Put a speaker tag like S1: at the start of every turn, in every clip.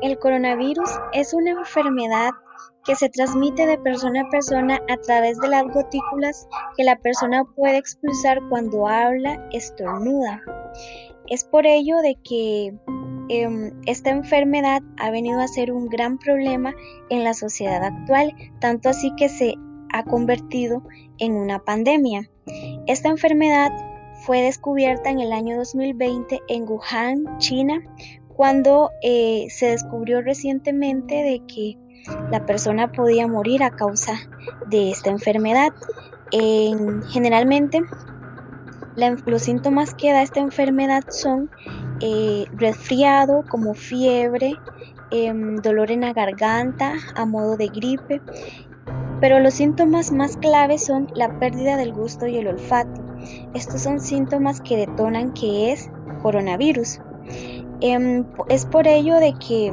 S1: El coronavirus es una enfermedad que se transmite de persona a persona a través de las gotículas que la persona puede expulsar cuando habla, estornuda. Es por ello de que em, esta enfermedad ha venido a ser un gran problema en la sociedad actual, tanto así que se ha convertido en una pandemia. Esta enfermedad fue descubierta en el año 2020 en Wuhan, China, cuando eh, se descubrió recientemente de que la persona podía morir a causa de esta enfermedad. generalmente, los síntomas que da esta enfermedad son eh, resfriado, como fiebre, em, dolor en la garganta a modo de gripe, pero los síntomas más claves son la pérdida del gusto y el olfato. Estos son síntomas que detonan que es coronavirus. Em, es por ello de que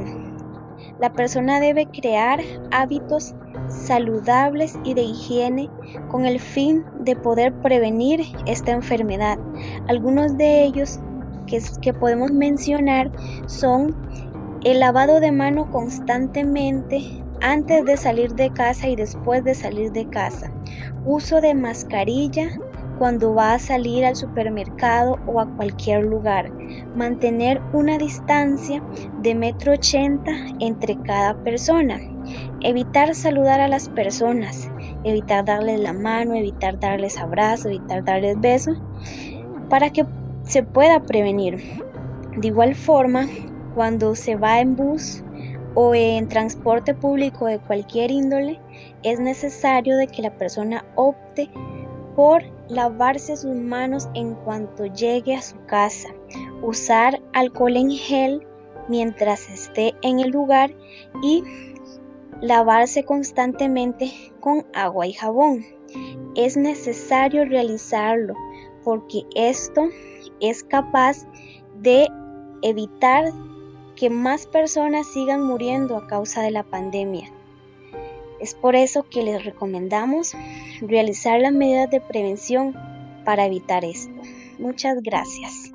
S1: la persona debe crear hábitos saludables y de higiene con el fin de poder prevenir esta enfermedad. Algunos de ellos que, que podemos mencionar son el lavado de mano constantemente antes de salir de casa y después de salir de casa, uso de mascarilla cuando va a salir al supermercado o a cualquier lugar. Mantener una distancia de metro ochenta entre cada persona. Evitar saludar a las personas. Evitar darles la mano, evitar darles abrazo, evitar darles besos. Para que se pueda prevenir. De igual forma, cuando se va en bus o en transporte público de cualquier índole, es necesario de que la persona opte por lavarse sus manos en cuanto llegue a su casa, usar alcohol en gel mientras esté en el lugar y lavarse constantemente con agua y jabón. Es necesario realizarlo porque esto es capaz de evitar que más personas sigan muriendo a causa de la pandemia. Es por eso que les recomendamos realizar las medidas de prevención para evitar esto. Muchas gracias.